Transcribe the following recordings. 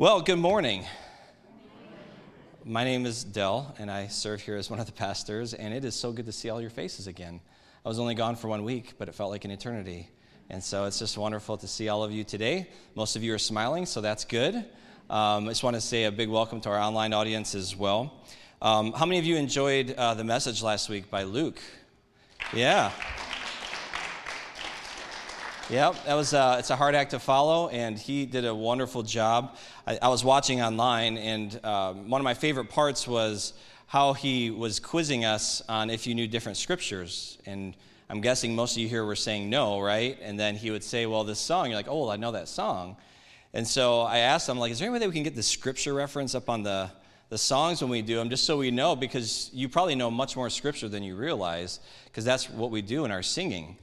Well, good morning. My name is Dell, and I serve here as one of the pastors, and it is so good to see all your faces again. I was only gone for one week, but it felt like an eternity. And so it's just wonderful to see all of you today. Most of you are smiling, so that's good. Um, I just want to say a big welcome to our online audience as well. Um, how many of you enjoyed uh, the message last week by Luke? Yeah. Yep, that was uh, it's a hard act to follow, and he did a wonderful job. I, I was watching online, and um, one of my favorite parts was how he was quizzing us on if you knew different scriptures. And I'm guessing most of you here were saying no, right? And then he would say, "Well, this song," you're like, "Oh, well, I know that song." And so I asked him, like, "Is there any way that we can get the scripture reference up on the the songs when we do them, just so we know, because you probably know much more scripture than you realize, because that's what we do in our singing."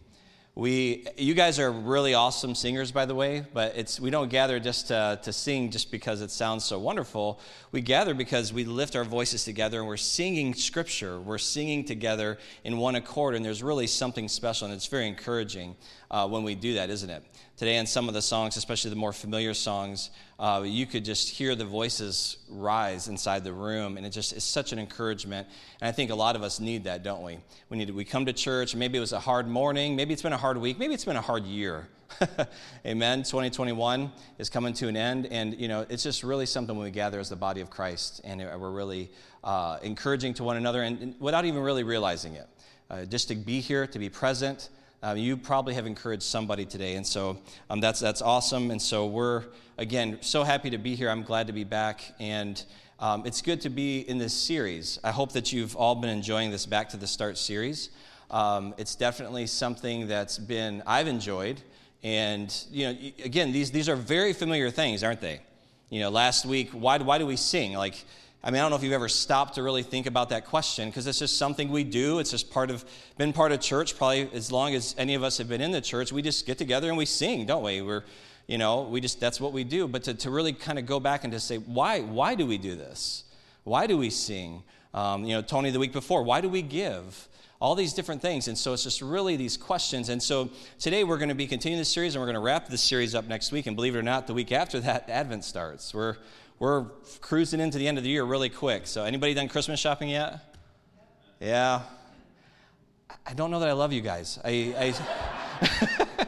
We, you guys are really awesome singers, by the way, but it's, we don't gather just to, to sing just because it sounds so wonderful. We gather because we lift our voices together and we're singing scripture. We're singing together in one accord, and there's really something special, and it's very encouraging uh, when we do that, isn't it? Today, in some of the songs, especially the more familiar songs, uh, you could just hear the voices rise inside the room, and it just is such an encouragement. And I think a lot of us need that, don't we? We need we come to church. Maybe it was a hard morning. Maybe it's been a hard week. Maybe it's been a hard year. Amen. 2021 is coming to an end, and you know it's just really something when we gather as the body of Christ, and we're really uh, encouraging to one another, and, and, without even really realizing it. Uh, just to be here, to be present, um, you probably have encouraged somebody today, and so um, that's that's awesome. And so we're again so happy to be here. I'm glad to be back, and um, it's good to be in this series. I hope that you've all been enjoying this Back to the Start series. Um, it's definitely something that's been I've enjoyed, and you know, again, these these are very familiar things, aren't they? You know, last week, why why do we sing? Like I mean, I don't know if you've ever stopped to really think about that question because it's just something we do. It's just part of, been part of church probably as long as any of us have been in the church. We just get together and we sing, don't we? We're, you know, we just, that's what we do. But to, to really kind of go back and to say, why, why do we do this? Why do we sing? Um, you know, Tony the week before, why do we give? All these different things. And so it's just really these questions. And so today we're going to be continuing this series and we're going to wrap this series up next week. And believe it or not, the week after that, Advent starts. We're, we're cruising into the end of the year really quick. So, anybody done Christmas shopping yet? Yeah. I don't know that I love you guys. I, I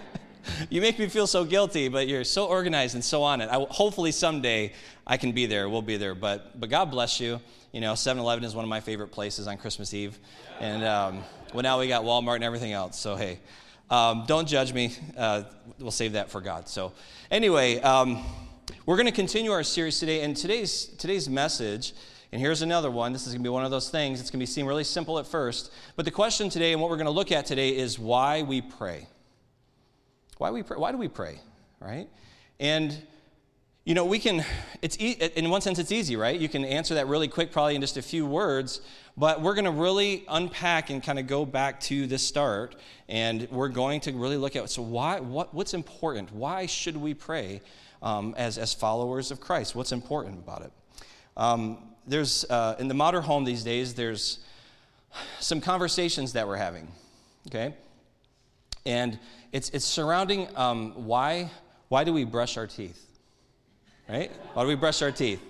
you make me feel so guilty, but you're so organized and so on it. I, hopefully someday I can be there. We'll be there. But but God bless you. You know, 7-Eleven is one of my favorite places on Christmas Eve, and um, well now we got Walmart and everything else. So hey, um, don't judge me. Uh, we'll save that for God. So anyway. Um, we're going to continue our series today, and today's, today's message, and here's another one. This is going to be one of those things. It's going to seem really simple at first, but the question today and what we're going to look at today is why we pray. Why we pray? Why do we pray? Right? And you know, we can. It's e- in one sense, it's easy, right? You can answer that really quick, probably in just a few words. But we're going to really unpack and kind of go back to the start, and we're going to really look at so why, what, what's important? Why should we pray? Um, as, as followers of Christ. What's important about it? Um, there's, uh, in the modern home these days, there's some conversations that we're having, okay? And it's, it's surrounding um, why, why do we brush our teeth? Right? Why do we brush our teeth?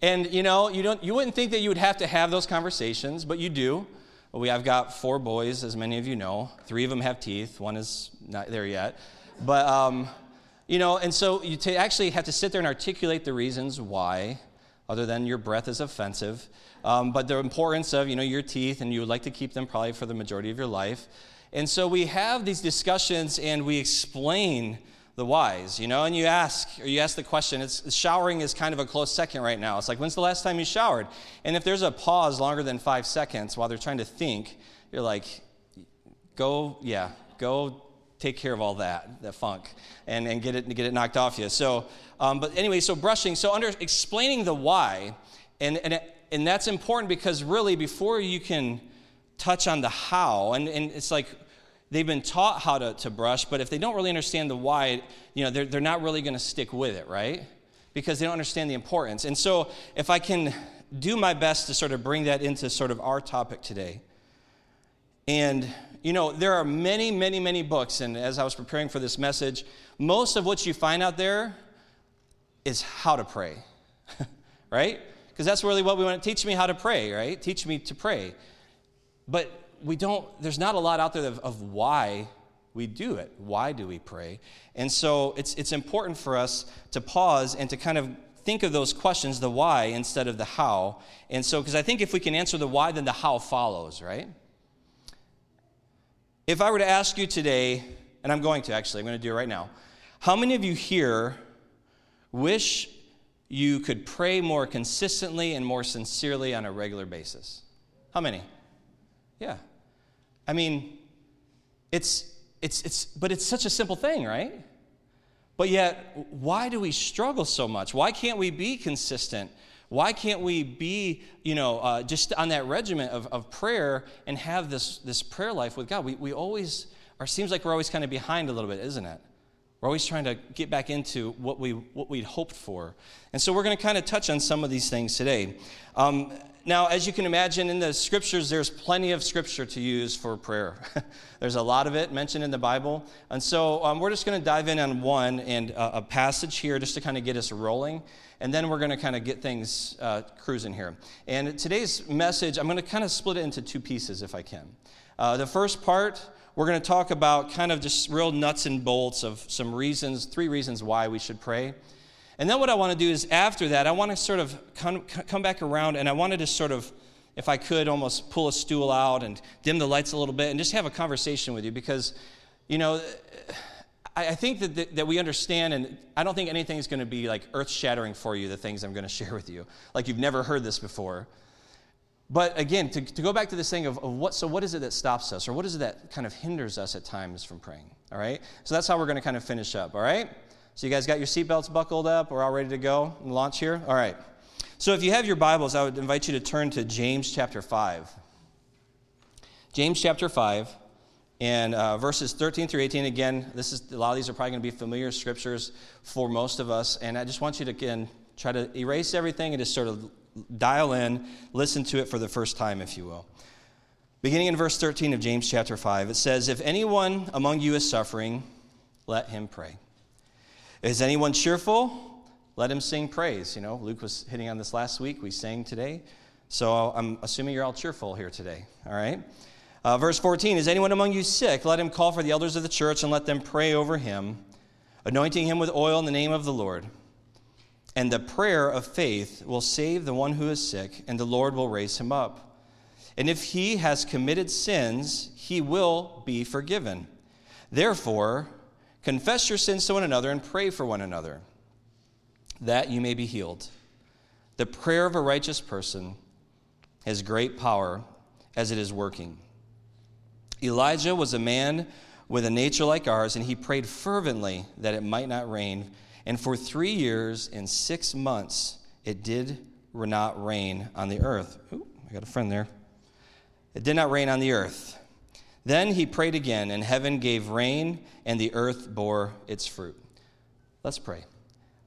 And you know, you, don't, you wouldn't think that you would have to have those conversations, but you do. We I've got four boys, as many of you know. Three of them have teeth. One is not there yet. But um, you know, and so you t- actually have to sit there and articulate the reasons why, other than your breath is offensive, um, but the importance of, you know, your teeth, and you would like to keep them probably for the majority of your life. And so we have these discussions and we explain the whys, you know, and you ask, or you ask the question, it's, showering is kind of a close second right now. It's like, when's the last time you showered? And if there's a pause longer than five seconds while they're trying to think, you're like, go, yeah, go take care of all that, that funk, and, and get, it, get it knocked off you. So, um, but anyway, so brushing, so under explaining the why, and, and, and that's important because really before you can touch on the how, and, and it's like they've been taught how to, to brush, but if they don't really understand the why, you know, they're, they're not really going to stick with it, right? Because they don't understand the importance. And so if I can do my best to sort of bring that into sort of our topic today, and you know, there are many, many, many books, and as I was preparing for this message, most of what you find out there is how to pray. right? Because that's really what we want to teach me how to pray, right? Teach me to pray. But we don't, there's not a lot out there of, of why we do it. Why do we pray? And so it's, it's important for us to pause and to kind of think of those questions, the why instead of the how. And so, because I think if we can answer the why, then the how follows, right? If I were to ask you today, and I'm going to actually, I'm going to do it right now, how many of you here wish you could pray more consistently and more sincerely on a regular basis? How many? Yeah. I mean, it's, it's, it's, but it's such a simple thing, right? But yet, why do we struggle so much? Why can't we be consistent? Why can't we be, you know, uh, just on that regiment of, of prayer and have this, this prayer life with God? We, we always, or seems like we're always kind of behind a little bit, isn't it? We're always trying to get back into what, we, what we'd hoped for. And so we're going to kind of touch on some of these things today. Um, now, as you can imagine, in the scriptures, there's plenty of scripture to use for prayer. there's a lot of it mentioned in the Bible. And so um, we're just going to dive in on one and uh, a passage here just to kind of get us rolling. And then we're going to kind of get things uh, cruising here. And today's message, I'm going to kind of split it into two pieces if I can. Uh, the first part, we're going to talk about kind of just real nuts and bolts of some reasons, three reasons why we should pray. And then what I want to do is after that, I want to sort of come, come back around and I wanted to sort of, if I could, almost pull a stool out and dim the lights a little bit and just have a conversation with you because, you know, I, think that, that we understand, and I don't think anything is going to be like earth shattering for you, the things I'm going to share with you. Like you've never heard this before. But again, to, to go back to this thing of, of, what, so what is it that stops us, or what is it that kind of hinders us at times from praying? All right? So that's how we're going to kind of finish up, all right? So you guys got your seatbelts buckled up? We're all ready to go and launch here? All right. So if you have your Bibles, I would invite you to turn to James chapter 5. James chapter 5 and uh, verses 13 through 18. Again, this is a lot of these are probably going to be familiar scriptures for most of us. And I just want you to, again, try to erase everything and just sort of dial in, listen to it for the first time, if you will. Beginning in verse 13 of James chapter 5, it says, If anyone among you is suffering, let him pray. Is anyone cheerful? Let him sing praise. You know, Luke was hitting on this last week. We sang today. So I'm assuming you're all cheerful here today. All right? Uh, verse 14 Is anyone among you sick? Let him call for the elders of the church and let them pray over him, anointing him with oil in the name of the Lord. And the prayer of faith will save the one who is sick, and the Lord will raise him up. And if he has committed sins, he will be forgiven. Therefore, confess your sins to one another and pray for one another, that you may be healed. The prayer of a righteous person has great power as it is working. Elijah was a man with a nature like ours, and he prayed fervently that it might not rain and for three years and six months, it did not rain on the earth. Ooh, I got a friend there. It did not rain on the earth. Then he prayed again, and heaven gave rain, and the earth bore its fruit. Let's pray.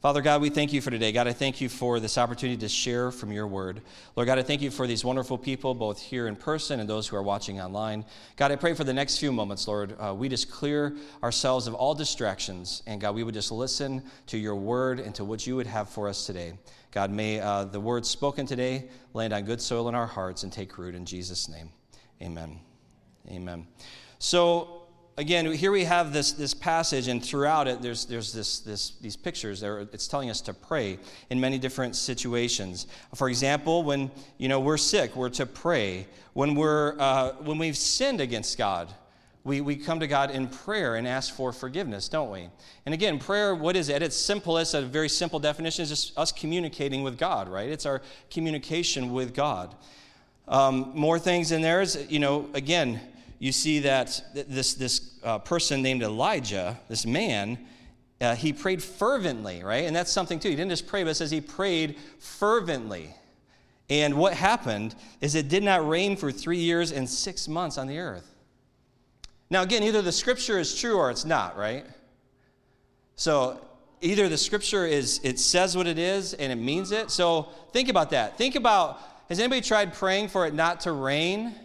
Father God, we thank you for today. God, I thank you for this opportunity to share from your word. Lord God, I thank you for these wonderful people, both here in person and those who are watching online. God, I pray for the next few moments, Lord, uh, we just clear ourselves of all distractions. And God, we would just listen to your word and to what you would have for us today. God, may uh, the words spoken today land on good soil in our hearts and take root in Jesus' name. Amen. Amen. So, again, here we have this, this passage, and throughout it, there's, there's this, this, these pictures. There, it's telling us to pray in many different situations. For example, when you know, we're sick, we're to pray. When, we're, uh, when we've sinned against God, we, we come to God in prayer and ask for forgiveness, don't we? And again, prayer, what is it? At its simplest, a very simple definition is just us communicating with God, right? It's our communication with God. Um, more things in there is, you know, again, you see that this, this uh, person named Elijah, this man, uh, he prayed fervently, right? And that's something too. He didn't just pray, but it says he prayed fervently. And what happened is it did not rain for three years and six months on the earth. Now, again, either the scripture is true or it's not, right? So either the scripture is, it says what it is and it means it. So think about that. Think about, has anybody tried praying for it not to rain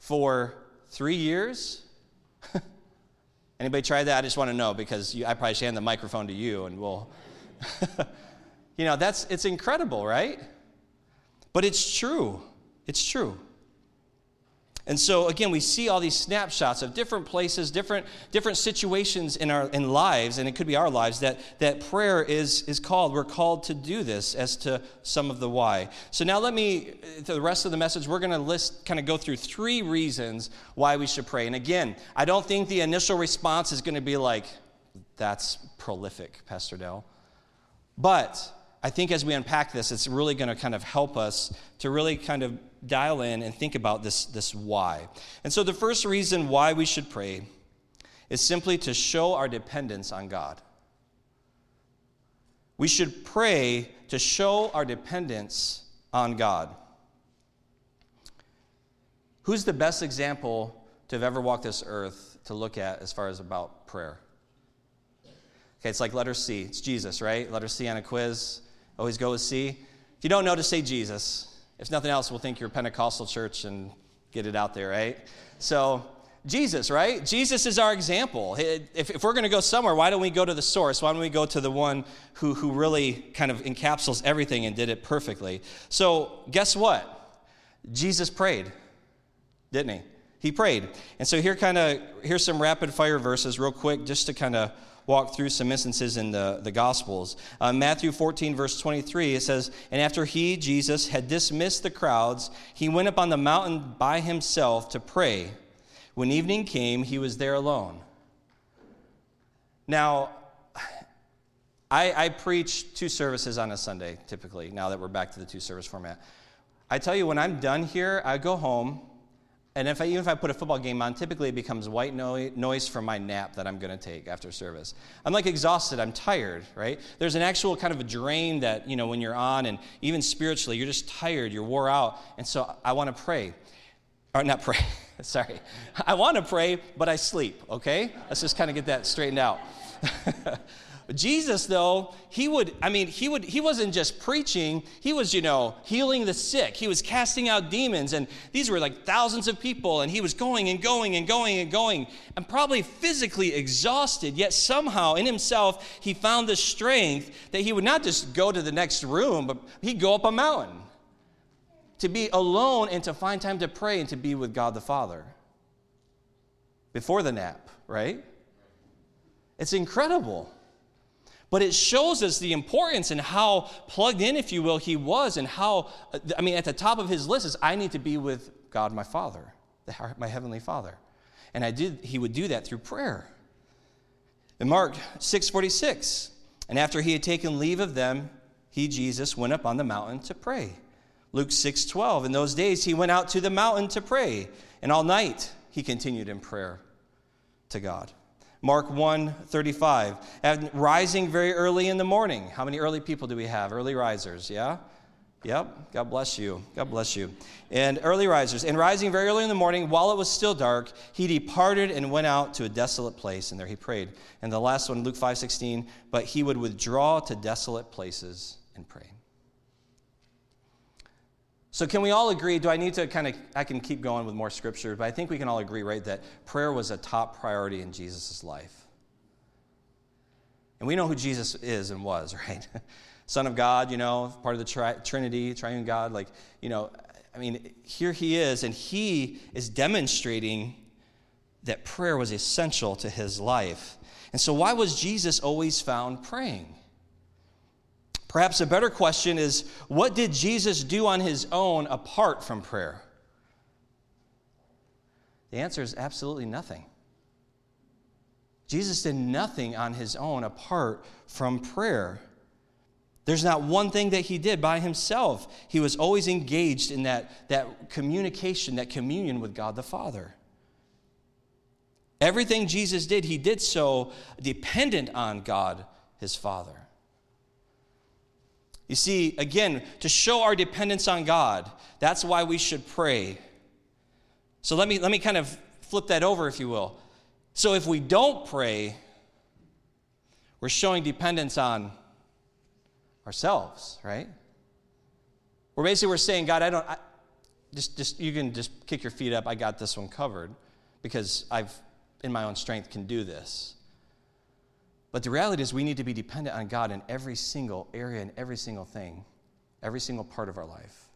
for Three years? Anybody tried that? I just want to know because you, I probably should hand the microphone to you and we'll. You know, that's it's incredible, right? But it's true. It's true. And so again, we see all these snapshots of different places, different, different situations in our in lives, and it could be our lives, that, that prayer is, is called. We're called to do this as to some of the why. So now let me, the rest of the message, we're going to list, kind of go through three reasons why we should pray. And again, I don't think the initial response is going to be like, that's prolific, Pastor Dell. But I think as we unpack this, it's really going to kind of help us to really kind of dial in and think about this, this why. And so, the first reason why we should pray is simply to show our dependence on God. We should pray to show our dependence on God. Who's the best example to have ever walked this earth to look at as far as about prayer? Okay, it's like letter C. It's Jesus, right? Letter C on a quiz. Always go with C. If you don't know to say Jesus, if nothing else, we'll think you're a Pentecostal church and get it out there, right? So, Jesus, right? Jesus is our example. If, if we're going to go somewhere, why don't we go to the source? Why don't we go to the one who, who really kind of encapsulates everything and did it perfectly? So, guess what? Jesus prayed, didn't he? He prayed. And so here kind of here's some rapid fire verses real quick just to kind of walk through some instances in the, the Gospels. Uh, Matthew 14, verse 23, it says, And after he, Jesus, had dismissed the crowds, he went up on the mountain by himself to pray. When evening came, he was there alone. Now, I, I preach two services on a Sunday, typically, now that we're back to the two service format. I tell you, when I'm done here, I go home and if I, even if I put a football game on, typically it becomes white noise from my nap that I'm going to take after service. I'm like exhausted. I'm tired, right? There's an actual kind of a drain that, you know, when you're on, and even spiritually, you're just tired, you're wore out. And so I want to pray. Or not pray, sorry. I want to pray, but I sleep, okay? Let's just kind of get that straightened out. Jesus, though, he would, I mean, he would, he wasn't just preaching, he was, you know, healing the sick. He was casting out demons, and these were like thousands of people, and he was going and going and going and going, and probably physically exhausted, yet somehow in himself he found the strength that he would not just go to the next room, but he'd go up a mountain to be alone and to find time to pray and to be with God the Father before the nap, right? It's incredible. But it shows us the importance and how plugged in, if you will, he was, and how, uh, I mean, at the top of his list is, I need to be with God my Father, my Heavenly Father. And I did, he would do that through prayer. In Mark 6:46, and after he had taken leave of them, he, Jesus, went up on the mountain to pray. Luke 6:12, in those days he went out to the mountain to pray, and all night he continued in prayer to God. Mark 1 35. And rising very early in the morning. How many early people do we have? Early risers, yeah? Yep. God bless you. God bless you. And early risers. And rising very early in the morning, while it was still dark, he departed and went out to a desolate place, and there he prayed. And the last one, Luke 5 16. But he would withdraw to desolate places and pray. So, can we all agree? Do I need to kind of, I can keep going with more scripture, but I think we can all agree, right, that prayer was a top priority in Jesus' life. And we know who Jesus is and was, right? Son of God, you know, part of the tri- Trinity, triune God. Like, you know, I mean, here he is, and he is demonstrating that prayer was essential to his life. And so, why was Jesus always found praying? Perhaps a better question is what did Jesus do on his own apart from prayer? The answer is absolutely nothing. Jesus did nothing on his own apart from prayer. There's not one thing that he did by himself. He was always engaged in that, that communication, that communion with God the Father. Everything Jesus did, he did so dependent on God his Father. You see, again, to show our dependence on God, that's why we should pray. So let me, let me kind of flip that over, if you will. So if we don't pray, we're showing dependence on ourselves, right? We're basically we're saying, God, I don't I, just just you can just kick your feet up. I got this one covered because I've in my own strength can do this. But the reality is, we need to be dependent on God in every single area and every single thing, every single part of our life.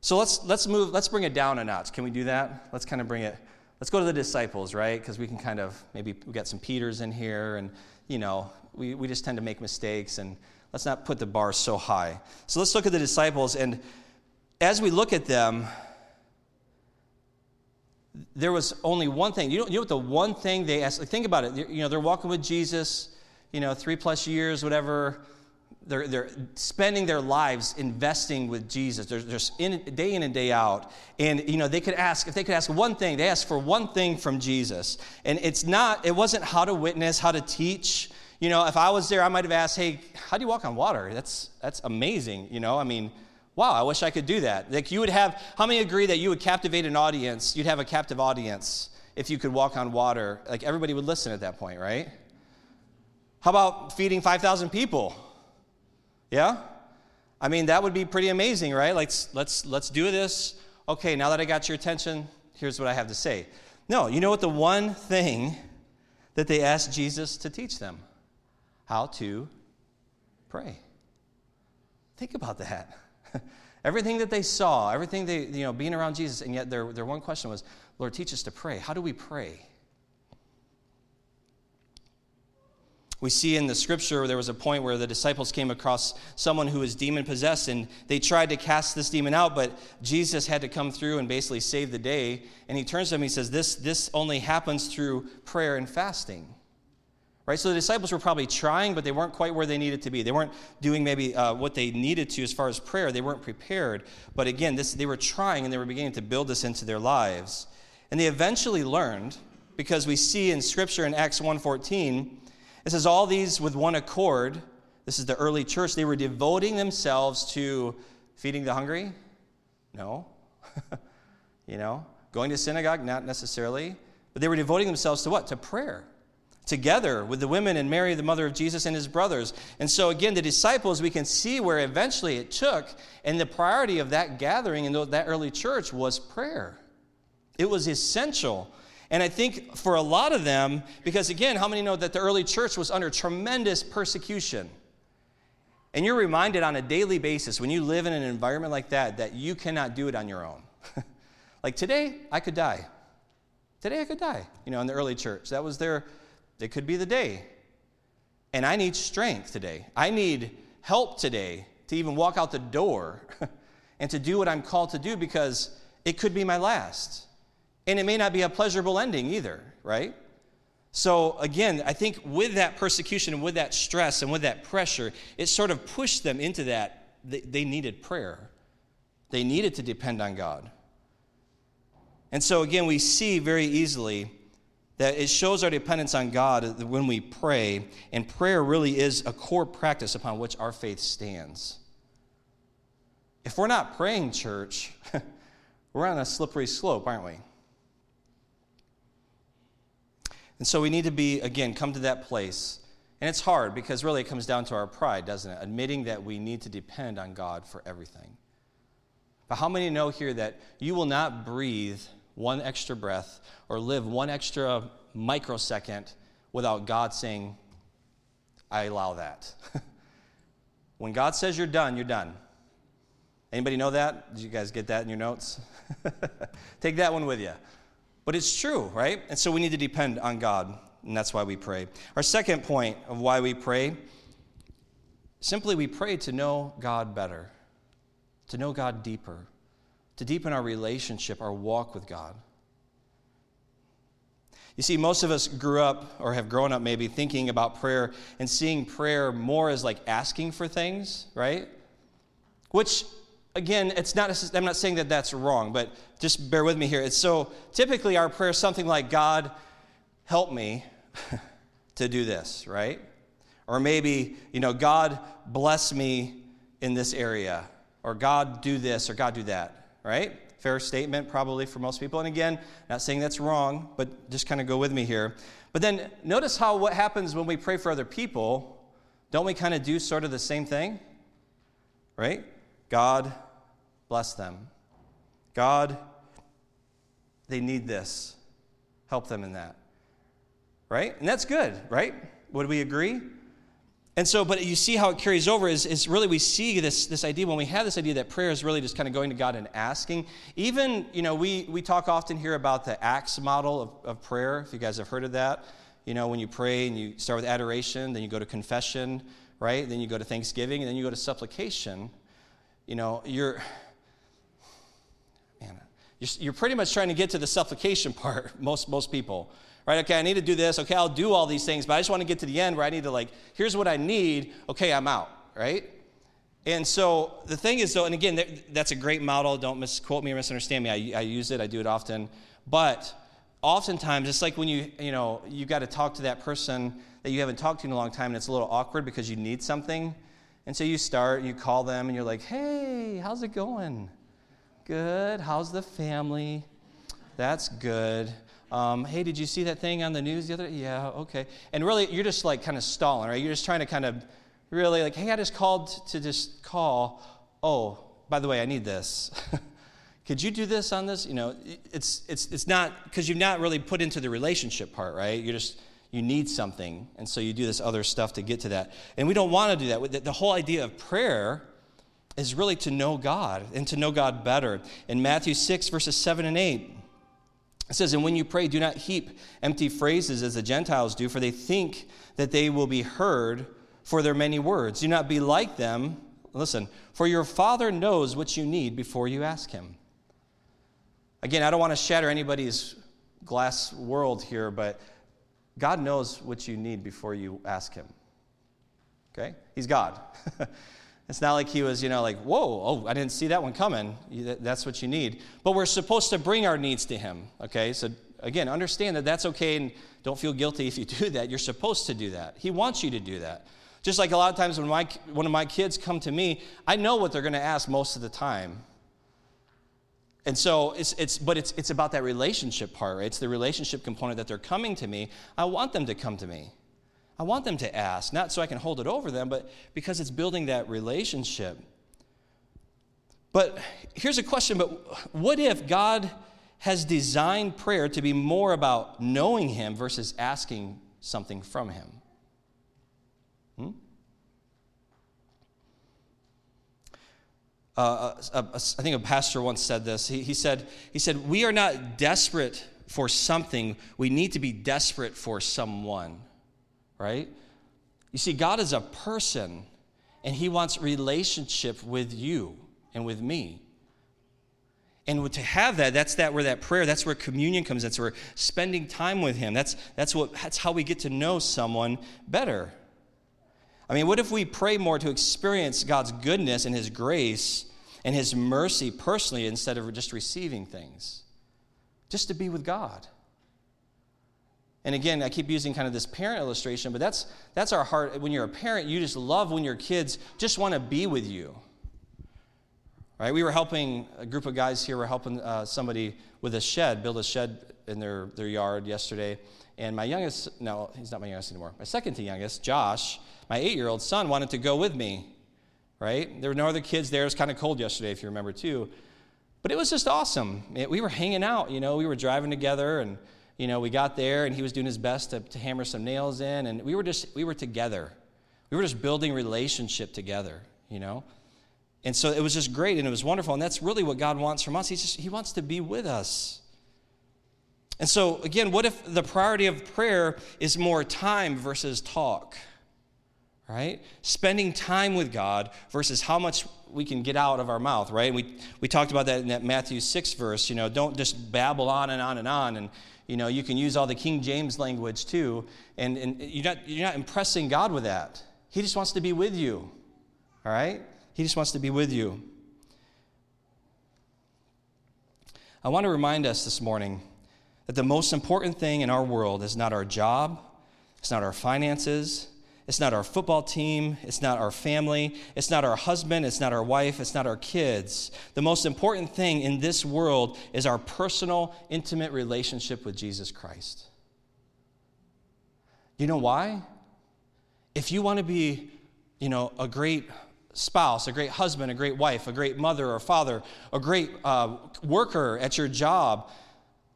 So let's, let's move, let's bring it down a notch. Can we do that? Let's kind of bring it, let's go to the disciples, right? Because we can kind of, maybe we got some Peters in here, and, you know, we, we just tend to make mistakes, and let's not put the bar so high. So let's look at the disciples, and as we look at them, there was only one thing. You know, you know what the one thing they asked? Like, think about it. You know, they're walking with Jesus, you know, three plus years, whatever they're, they're spending their lives investing with Jesus. They're, they're in, day in and day out. And, you know, they could ask, if they could ask one thing, they ask for one thing from Jesus. And it's not, it wasn't how to witness, how to teach. You know, if I was there, I might have asked, hey, how do you walk on water? That's, that's amazing. You know, I mean, wow, I wish I could do that. Like you would have, how many agree that you would captivate an audience? You'd have a captive audience if you could walk on water. Like everybody would listen at that point, right? How about feeding 5,000 people? Yeah? I mean, that would be pretty amazing, right? Like, let's, let's do this. Okay, now that I got your attention, here's what I have to say. No, you know what the one thing that they asked Jesus to teach them? How to pray. Think about that. everything that they saw, everything they, you know, being around Jesus, and yet their, their one question was, Lord, teach us to pray. How do we pray? We see in the scripture there was a point where the disciples came across someone who was demon possessed and they tried to cast this demon out, but Jesus had to come through and basically save the day. And he turns to them and he says, This, this only happens through prayer and fasting. Right? So the disciples were probably trying, but they weren't quite where they needed to be. They weren't doing maybe uh, what they needed to as far as prayer. They weren't prepared. But again, this, they were trying and they were beginning to build this into their lives. And they eventually learned, because we see in Scripture in Acts 1.14, it says, All these with one accord, this is the early church, they were devoting themselves to feeding the hungry? No. you know, going to synagogue? Not necessarily. But they were devoting themselves to what? To prayer. Together with the women and Mary, the mother of Jesus, and his brothers. And so, again, the disciples, we can see where eventually it took, and the priority of that gathering in that early church was prayer. It was essential and I think for a lot of them, because again, how many know that the early church was under tremendous persecution? And you're reminded on a daily basis when you live in an environment like that that you cannot do it on your own. like today, I could die. Today, I could die, you know, in the early church. That was their, it could be the day. And I need strength today. I need help today to even walk out the door and to do what I'm called to do because it could be my last. And it may not be a pleasurable ending either, right? So, again, I think with that persecution and with that stress and with that pressure, it sort of pushed them into that. They needed prayer, they needed to depend on God. And so, again, we see very easily that it shows our dependence on God when we pray, and prayer really is a core practice upon which our faith stands. If we're not praying, church, we're on a slippery slope, aren't we? And so we need to be, again, come to that place. And it's hard because really it comes down to our pride, doesn't it? Admitting that we need to depend on God for everything. But how many know here that you will not breathe one extra breath or live one extra microsecond without God saying, I allow that? when God says you're done, you're done. Anybody know that? Did you guys get that in your notes? Take that one with you. But it's true, right? And so we need to depend on God, and that's why we pray. Our second point of why we pray simply we pray to know God better, to know God deeper, to deepen our relationship, our walk with God. You see, most of us grew up or have grown up maybe thinking about prayer and seeing prayer more as like asking for things, right? Which again, it's not, I'm not saying that that's wrong, but just bear with me here. It's so typically our prayer is something like, God, help me to do this, right? Or maybe, you know, God bless me in this area, or God do this, or God do that, right? Fair statement, probably for most people. And again, not saying that's wrong, but just kind of go with me here. But then notice how what happens when we pray for other people. Don't we kind of do sort of the same thing? Right? God, bless them. God, they need this. Help them in that. right? And that's good, right? Would we agree? And so, but you see how it carries over is, is really we see this, this idea when we have this idea that prayer is really just kind of going to God and asking. Even, you know, we, we talk often here about the ACTS model of, of prayer, if you guys have heard of that. You know, when you pray and you start with adoration, then you go to confession, right? Then you go to thanksgiving, and then you go to supplication. You know, you're, man, you're, you're pretty much trying to get to the supplication part, most, most people right? Okay, I need to do this. Okay, I'll do all these things, but I just want to get to the end where I need to, like, here's what I need. Okay, I'm out, right? And so the thing is, though, and again, that's a great model. Don't misquote me or misunderstand me. I, I use it, I do it often. But oftentimes, it's like when you, you know, you got to talk to that person that you haven't talked to in a long time, and it's a little awkward because you need something. And so you start, you call them, and you're like, hey, how's it going? Good. How's the family? That's good. Um, hey, did you see that thing on the news the other day? Yeah, okay. And really, you're just like kind of stalling, right? You're just trying to kind of really like, hey, I just called to just call. Oh, by the way, I need this. Could you do this on this? You know, it's, it's, it's not, because you've not really put into the relationship part, right? You're just, you need something. And so you do this other stuff to get to that. And we don't want to do that. The whole idea of prayer is really to know God and to know God better. In Matthew 6, verses 7 and 8, it says, And when you pray, do not heap empty phrases as the Gentiles do, for they think that they will be heard for their many words. Do not be like them. Listen, for your Father knows what you need before you ask Him. Again, I don't want to shatter anybody's glass world here, but God knows what you need before you ask Him. Okay? He's God. It's not like he was, you know, like, whoa, oh, I didn't see that one coming. That's what you need. But we're supposed to bring our needs to him, okay? So again, understand that that's okay and don't feel guilty if you do that. You're supposed to do that. He wants you to do that. Just like a lot of times when my, one of my kids come to me, I know what they're going to ask most of the time. And so it's, it's but it's, it's about that relationship part, right? It's the relationship component that they're coming to me. I want them to come to me. I want them to ask, not so I can hold it over them, but because it's building that relationship. But here's a question but what if God has designed prayer to be more about knowing Him versus asking something from Him? Hmm? Uh, a, I think a pastor once said this. He, he, said, he said, We are not desperate for something, we need to be desperate for someone right? You see, God is a person, and He wants relationship with you and with me. And to have that, that's that where that prayer, that's where communion comes. That's where spending time with Him. That's that's what that's how we get to know someone better. I mean, what if we pray more to experience God's goodness and His grace and His mercy personally instead of just receiving things? Just to be with God. And again, I keep using kind of this parent illustration, but that's, that's our heart. When you're a parent, you just love when your kids just want to be with you. Right? We were helping a group of guys here, were helping uh, somebody with a shed, build a shed in their, their yard yesterday. And my youngest, no, he's not my youngest anymore. My second to youngest, Josh, my eight year old son, wanted to go with me. Right? There were no other kids there. It was kind of cold yesterday, if you remember, too. But it was just awesome. It, we were hanging out, you know, we were driving together and you know, we got there and he was doing his best to, to hammer some nails in, and we were just, we were together. We were just building relationship together, you know? And so it was just great and it was wonderful. And that's really what God wants from us. He's just, he wants to be with us. And so, again, what if the priority of prayer is more time versus talk? Right? Spending time with God versus how much we can get out of our mouth, right? We, we talked about that in that Matthew 6 verse. You know, don't just babble on and on and on and you know, you can use all the King James language too, and, and you're, not, you're not impressing God with that. He just wants to be with you, all right? He just wants to be with you. I want to remind us this morning that the most important thing in our world is not our job, it's not our finances, it's not our football team. It's not our family. It's not our husband. It's not our wife. It's not our kids. The most important thing in this world is our personal, intimate relationship with Jesus Christ. You know why? If you want to be, you know, a great spouse, a great husband, a great wife, a great mother or father, a great uh, worker at your job,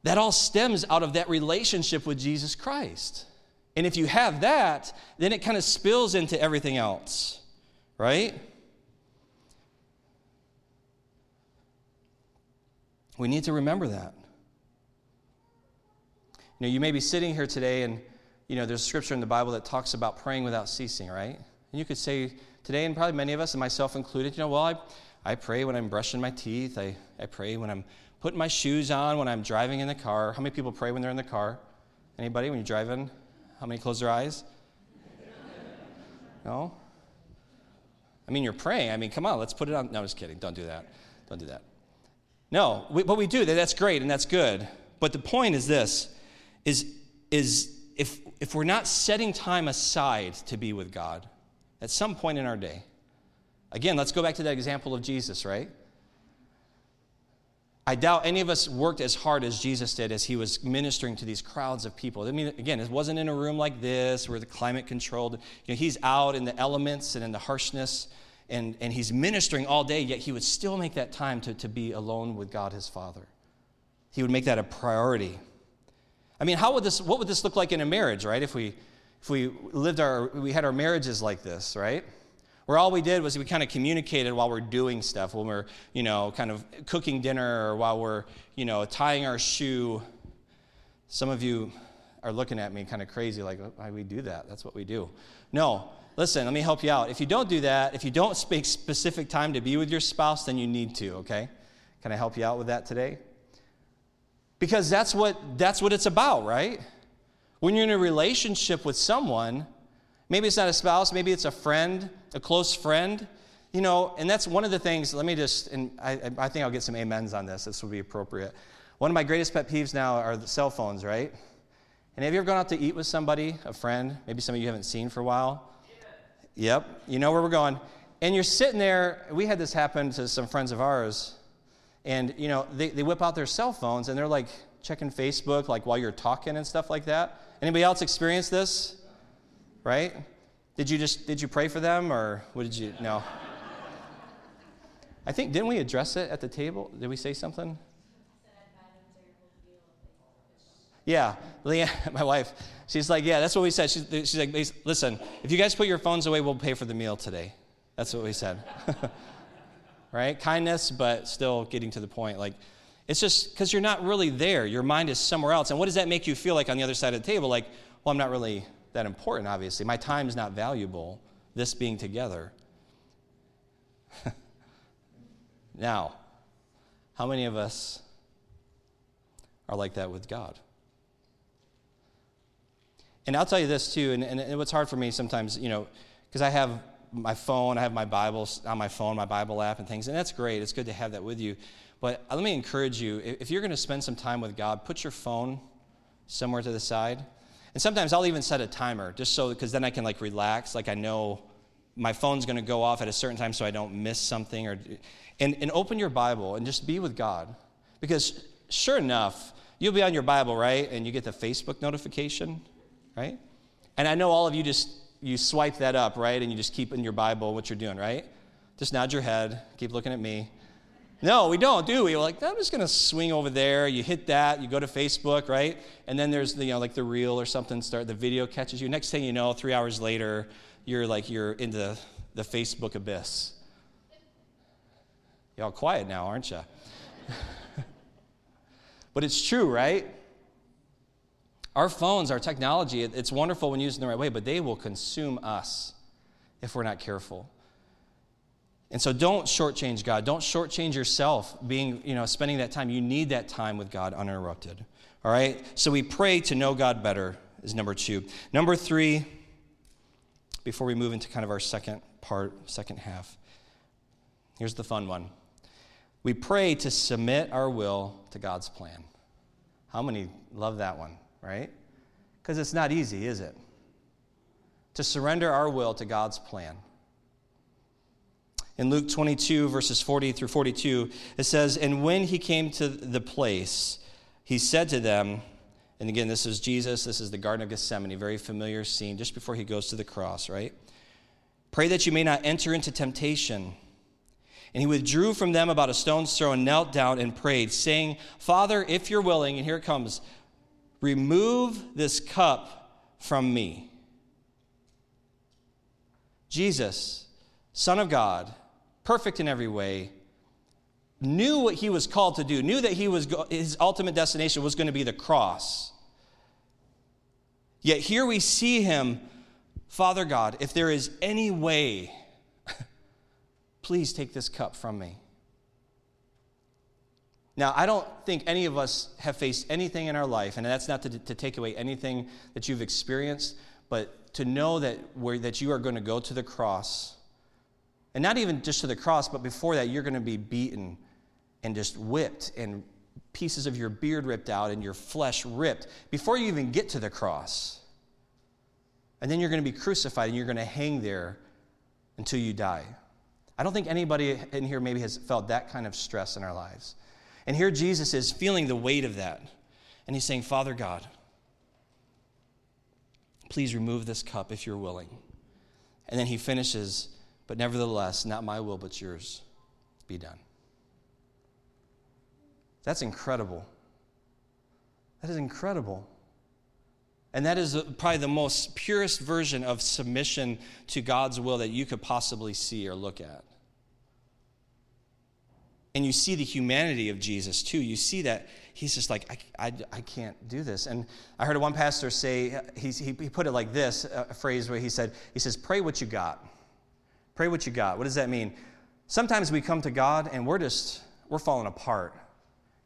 that all stems out of that relationship with Jesus Christ. And if you have that, then it kind of spills into everything else, right? We need to remember that. You know, you may be sitting here today and, you know, there's scripture in the Bible that talks about praying without ceasing, right? And you could say today, and probably many of us, and myself included, you know, well, I, I pray when I'm brushing my teeth. I, I pray when I'm putting my shoes on, when I'm driving in the car. How many people pray when they're in the car? Anybody when you're driving? How many close their eyes? No? I mean, you're praying. I mean, come on, let's put it on. No, I'm just kidding. Don't do that. Don't do that. No, we, but we do. That's great and that's good. But the point is this is, is if, if we're not setting time aside to be with God at some point in our day, again, let's go back to that example of Jesus, right? I doubt any of us worked as hard as Jesus did as he was ministering to these crowds of people. I mean, again, it wasn't in a room like this where the climate controlled. You know, he's out in the elements and in the harshness, and, and he's ministering all day, yet he would still make that time to, to be alone with God his Father. He would make that a priority. I mean, how would this, what would this look like in a marriage, right? If we, if we lived our, we had our marriages like this, right? Where all we did was we kind of communicated while we're doing stuff, when we're, you know, kind of cooking dinner or while we're, you know, tying our shoe. Some of you are looking at me kind of crazy, like, why we do that? That's what we do. No, listen, let me help you out. If you don't do that, if you don't speak specific time to be with your spouse, then you need to, okay? Can I help you out with that today? Because that's what that's what it's about, right? When you're in a relationship with someone, maybe it's not a spouse, maybe it's a friend, a close friend. You know, and that's one of the things, let me just, and I, I think I'll get some amens on this. This would be appropriate. One of my greatest pet peeves now are the cell phones, right? And have you ever gone out to eat with somebody, a friend, maybe some of you haven't seen for a while? Yeah. Yep, you know where we're going. And you're sitting there, we had this happen to some friends of ours, and you know, they, they whip out their cell phones and they're like checking Facebook, like while you're talking and stuff like that. Anybody else experience this? Right? Did you just did you pray for them or what did you no? I think didn't we address it at the table? Did we say something? Yeah, Leah, my wife, she's like, yeah, that's what we said. She's, she's like, listen, if you guys put your phones away, we'll pay for the meal today. That's what we said. right? Kindness, but still getting to the point. Like, it's just because you're not really there. Your mind is somewhere else. And what does that make you feel like on the other side of the table? Like, well, I'm not really that important, obviously. My time's not valuable, this being together. now, how many of us are like that with God? And I'll tell you this too, and, and what's hard for me sometimes, you know, because I have my phone, I have my Bible on my phone, my Bible app and things, and that's great. It's good to have that with you. But let me encourage you if you're going to spend some time with God, put your phone somewhere to the side and sometimes I'll even set a timer just so, because then I can like relax. Like I know my phone's going to go off at a certain time so I don't miss something. Or, and, and open your Bible and just be with God. Because sure enough, you'll be on your Bible, right? And you get the Facebook notification, right? And I know all of you just, you swipe that up, right? And you just keep in your Bible what you're doing, right? Just nod your head, keep looking at me. No, we don't, do we? We're like, I'm just going to swing over there. You hit that, you go to Facebook, right? And then there's, the, you know, like the reel or something, start, the video catches you. Next thing you know, three hours later, you're like, you're into the, the Facebook abyss. Y'all quiet now, aren't you? but it's true, right? Our phones, our technology, it's wonderful when used in the right way, but they will consume us if we're not careful. And so don't shortchange God. Don't shortchange yourself being, you know, spending that time. You need that time with God uninterrupted. All right? So we pray to know God better, is number two. Number three, before we move into kind of our second part, second half, here's the fun one. We pray to submit our will to God's plan. How many love that one, right? Because it's not easy, is it? To surrender our will to God's plan in Luke 22, verses 40 through 42, it says, And when he came to the place, he said to them, and again, this is Jesus, this is the Garden of Gethsemane, very familiar scene, just before he goes to the cross, right? Pray that you may not enter into temptation. And he withdrew from them about a stone's throw and knelt down and prayed, saying, Father, if you're willing, and here it comes, remove this cup from me. Jesus, Son of God, perfect in every way, knew what he was called to do, knew that he was, his ultimate destination was going to be the cross. Yet here we see him, Father God, if there is any way, please take this cup from me. Now, I don't think any of us have faced anything in our life, and that's not to, to take away anything that you've experienced, but to know that, that you are going to go to the cross. And not even just to the cross, but before that, you're going to be beaten and just whipped and pieces of your beard ripped out and your flesh ripped before you even get to the cross. And then you're going to be crucified and you're going to hang there until you die. I don't think anybody in here maybe has felt that kind of stress in our lives. And here Jesus is feeling the weight of that. And he's saying, Father God, please remove this cup if you're willing. And then he finishes, but nevertheless, not my will, but yours be done. That's incredible. That is incredible. And that is probably the most purest version of submission to God's will that you could possibly see or look at. And you see the humanity of Jesus too. You see that he's just like, I, I, I can't do this. And I heard one pastor say, he, he put it like this a phrase where he said, he says, pray what you got. Pray what you got. What does that mean? Sometimes we come to God and we're just, we're falling apart.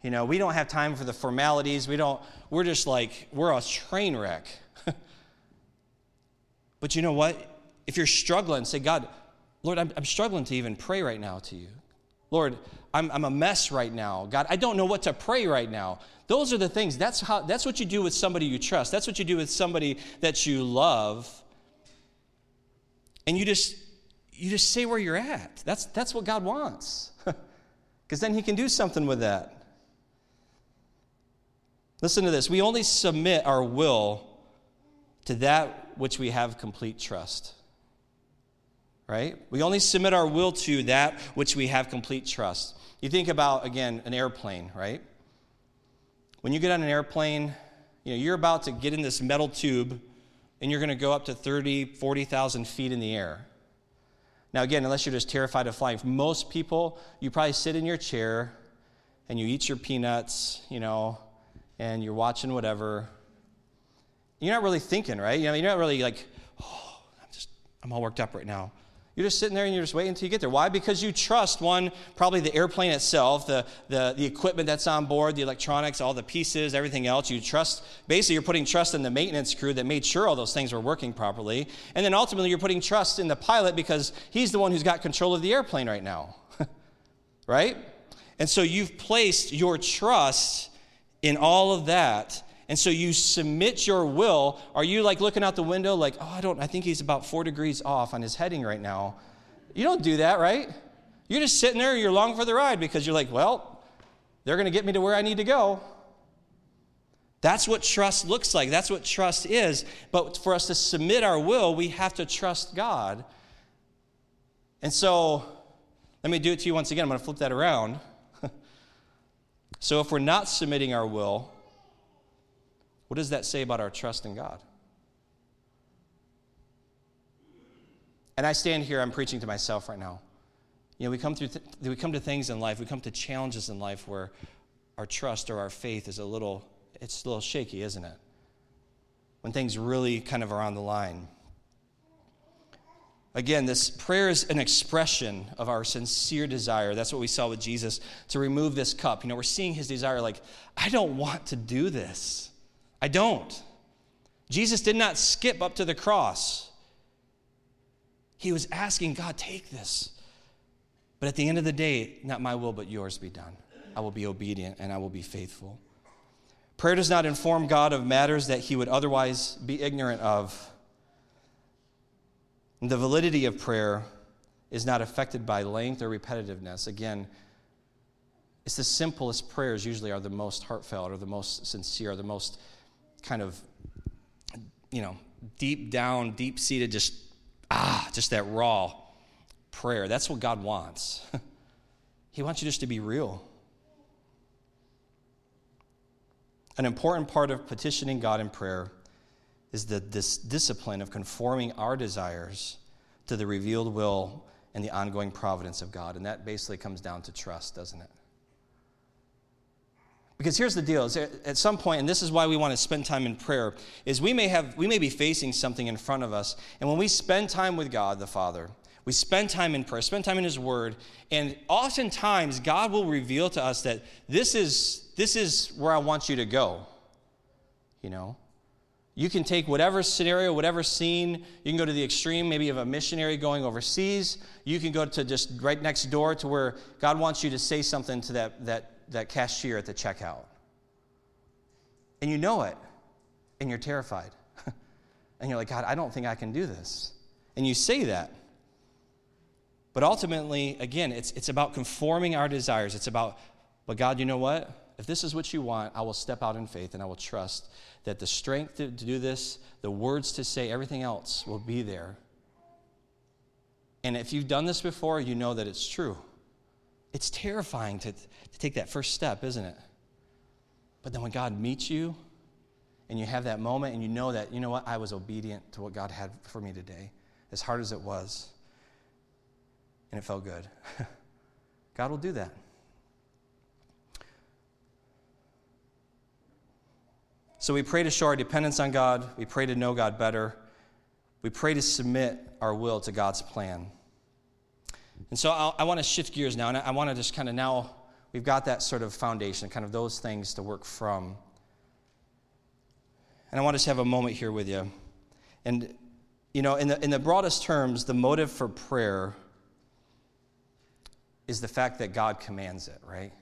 You know, we don't have time for the formalities. We don't, we're just like, we're a train wreck. but you know what? If you're struggling, say, God, Lord, I'm, I'm struggling to even pray right now to you. Lord, I'm, I'm a mess right now. God, I don't know what to pray right now. Those are the things. That's, how, that's what you do with somebody you trust. That's what you do with somebody that you love. And you just, you just say where you're at. That's, that's what God wants. Because then He can do something with that. Listen to this. We only submit our will to that which we have complete trust right? We only submit our will to that which we have complete trust. You think about, again, an airplane, right? When you get on an airplane, you know, you're about to get in this metal tube and you're going to go up to 30, 40,000 feet in the air. Now, again, unless you're just terrified of flying, most people, you probably sit in your chair and you eat your peanuts, you know, and you're watching whatever. You're not really thinking, right? You know, you're not really like, oh, I'm just, I'm all worked up right now. You're just sitting there and you're just waiting until you get there. Why? Because you trust one, probably the airplane itself, the, the, the equipment that's on board, the electronics, all the pieces, everything else. You trust, basically, you're putting trust in the maintenance crew that made sure all those things were working properly. And then ultimately, you're putting trust in the pilot because he's the one who's got control of the airplane right now. right? And so you've placed your trust in all of that and so you submit your will. Are you like looking out the window, like, oh, I don't, I think he's about four degrees off on his heading right now? You don't do that, right? You're just sitting there, you're long for the ride because you're like, well, they're going to get me to where I need to go. That's what trust looks like. That's what trust is. But for us to submit our will, we have to trust God. And so, let me do it to you once again. I'm going to flip that around. so, if we're not submitting our will, what does that say about our trust in God? And I stand here, I'm preaching to myself right now. You know, we come through th- we come to things in life, we come to challenges in life where our trust or our faith is a little it's a little shaky, isn't it? When things really kind of are on the line. Again, this prayer is an expression of our sincere desire. That's what we saw with Jesus to remove this cup. You know, we're seeing his desire like, I don't want to do this. I don't. Jesus did not skip up to the cross. He was asking God, take this. But at the end of the day, not my will, but yours be done. I will be obedient and I will be faithful. Prayer does not inform God of matters that he would otherwise be ignorant of. And the validity of prayer is not affected by length or repetitiveness. Again, it's the simplest prayers usually are the most heartfelt or the most sincere, or the most kind of, you know, deep down, deep seated, just, ah, just that raw prayer. That's what God wants. he wants you just to be real. An important part of petitioning God in prayer is the, this discipline of conforming our desires to the revealed will and the ongoing providence of God. And that basically comes down to trust, doesn't it? Because here's the deal: is at some point, and this is why we want to spend time in prayer, is we may have we may be facing something in front of us, and when we spend time with God the Father, we spend time in prayer, spend time in His Word, and oftentimes God will reveal to us that this is this is where I want you to go. You know, you can take whatever scenario, whatever scene, you can go to the extreme, maybe of a missionary going overseas. You can go to just right next door to where God wants you to say something to that, that that cashier at the checkout. And you know it, and you're terrified. and you're like, God, I don't think I can do this. And you say that. But ultimately, again, it's, it's about conforming our desires. It's about, but God, you know what? If this is what you want, I will step out in faith and I will trust that the strength to, to do this, the words to say, everything else will be there. And if you've done this before, you know that it's true. It's terrifying to, to take that first step, isn't it? But then when God meets you and you have that moment and you know that, you know what, I was obedient to what God had for me today, as hard as it was, and it felt good. God will do that. So we pray to show our dependence on God. We pray to know God better. We pray to submit our will to God's plan. And so I'll, i want to shift gears now, and I want to just kind of now, we've got that sort of foundation, kind of those things to work from. And I want to just have a moment here with you. And, you know, in the, in the broadest terms, the motive for prayer is the fact that God commands it, right?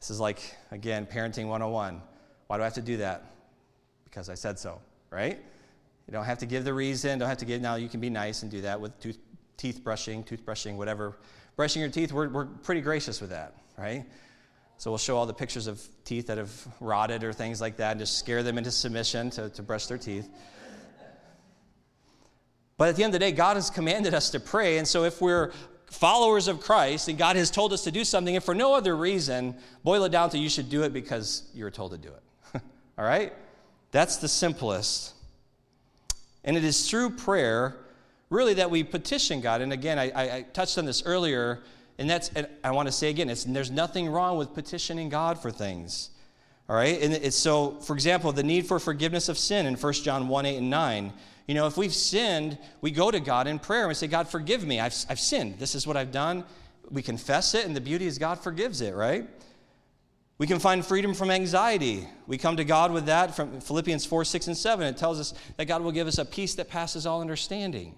This is like, again, parenting 101. Why do I have to do that? Because I said so, right? You don't have to give the reason, don't have to give, now you can be nice and do that with teeth brushing, toothbrushing, whatever. Brushing your teeth, we're, we're pretty gracious with that, right? So we'll show all the pictures of teeth that have rotted or things like that and just scare them into submission to, to brush their teeth. But at the end of the day, God has commanded us to pray. And so if we're followers of Christ and God has told us to do something, and for no other reason, boil it down to you should do it because you were told to do it. all right? That's the simplest. And it is through prayer really that we petition God. And again, I, I touched on this earlier, and that's, and I want to say again, there's nothing wrong with petitioning God for things. All right? And it's so, for example, the need for forgiveness of sin in 1 John 1 8 and 9. You know, if we've sinned, we go to God in prayer and we say, God, forgive me. I've, I've sinned. This is what I've done. We confess it, and the beauty is God forgives it, right? We can find freedom from anxiety. We come to God with that from Philippians 4, 6, and 7. It tells us that God will give us a peace that passes all understanding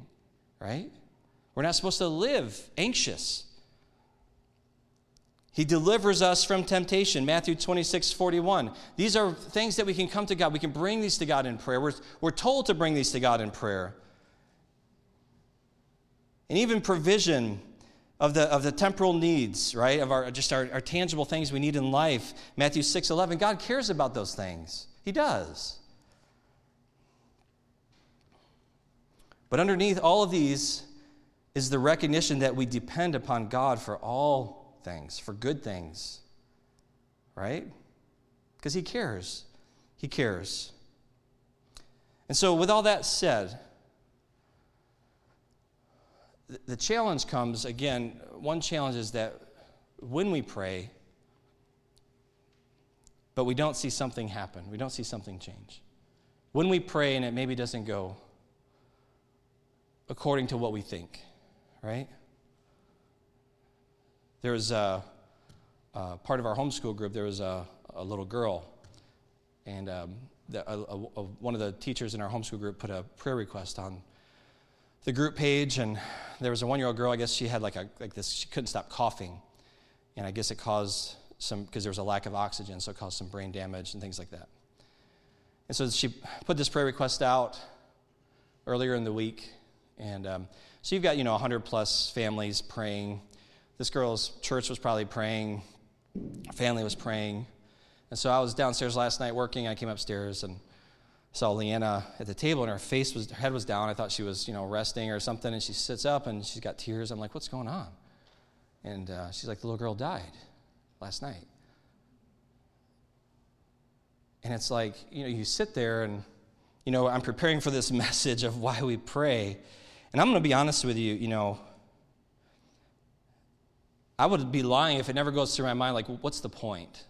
right? We're not supposed to live anxious. He delivers us from temptation. Matthew 26, 41. These are things that we can come to God. We can bring these to God in prayer. We're, we're told to bring these to God in prayer. And even provision of the, of the temporal needs, right? Of our just our, our tangible things we need in life. Matthew 6, 11. God cares about those things. He does. But underneath all of these is the recognition that we depend upon God for all things, for good things, right? Because He cares. He cares. And so, with all that said, the challenge comes again, one challenge is that when we pray, but we don't see something happen, we don't see something change. When we pray and it maybe doesn't go according to what we think, right? There was a, a part of our homeschool group, there was a, a little girl, and um, the, a, one of the teachers in our homeschool group put a prayer request on the group page, and there was a one year old girl, I guess she had like, a, like this, she couldn't stop coughing, and I guess it caused some, because there was a lack of oxygen, so it caused some brain damage and things like that. And so she put this prayer request out earlier in the week, and um, so you've got, you know, 100 plus families praying. This girl's church was probably praying, family was praying. And so I was downstairs last night working. I came upstairs and saw Leanna at the table, and her face was, her head was down. I thought she was, you know, resting or something. And she sits up and she's got tears. I'm like, what's going on? And uh, she's like, the little girl died last night. And it's like, you know, you sit there and you know, I'm preparing for this message of why we pray. And I'm going to be honest with you, you know, I would be lying if it never goes through my mind, like, what's the point?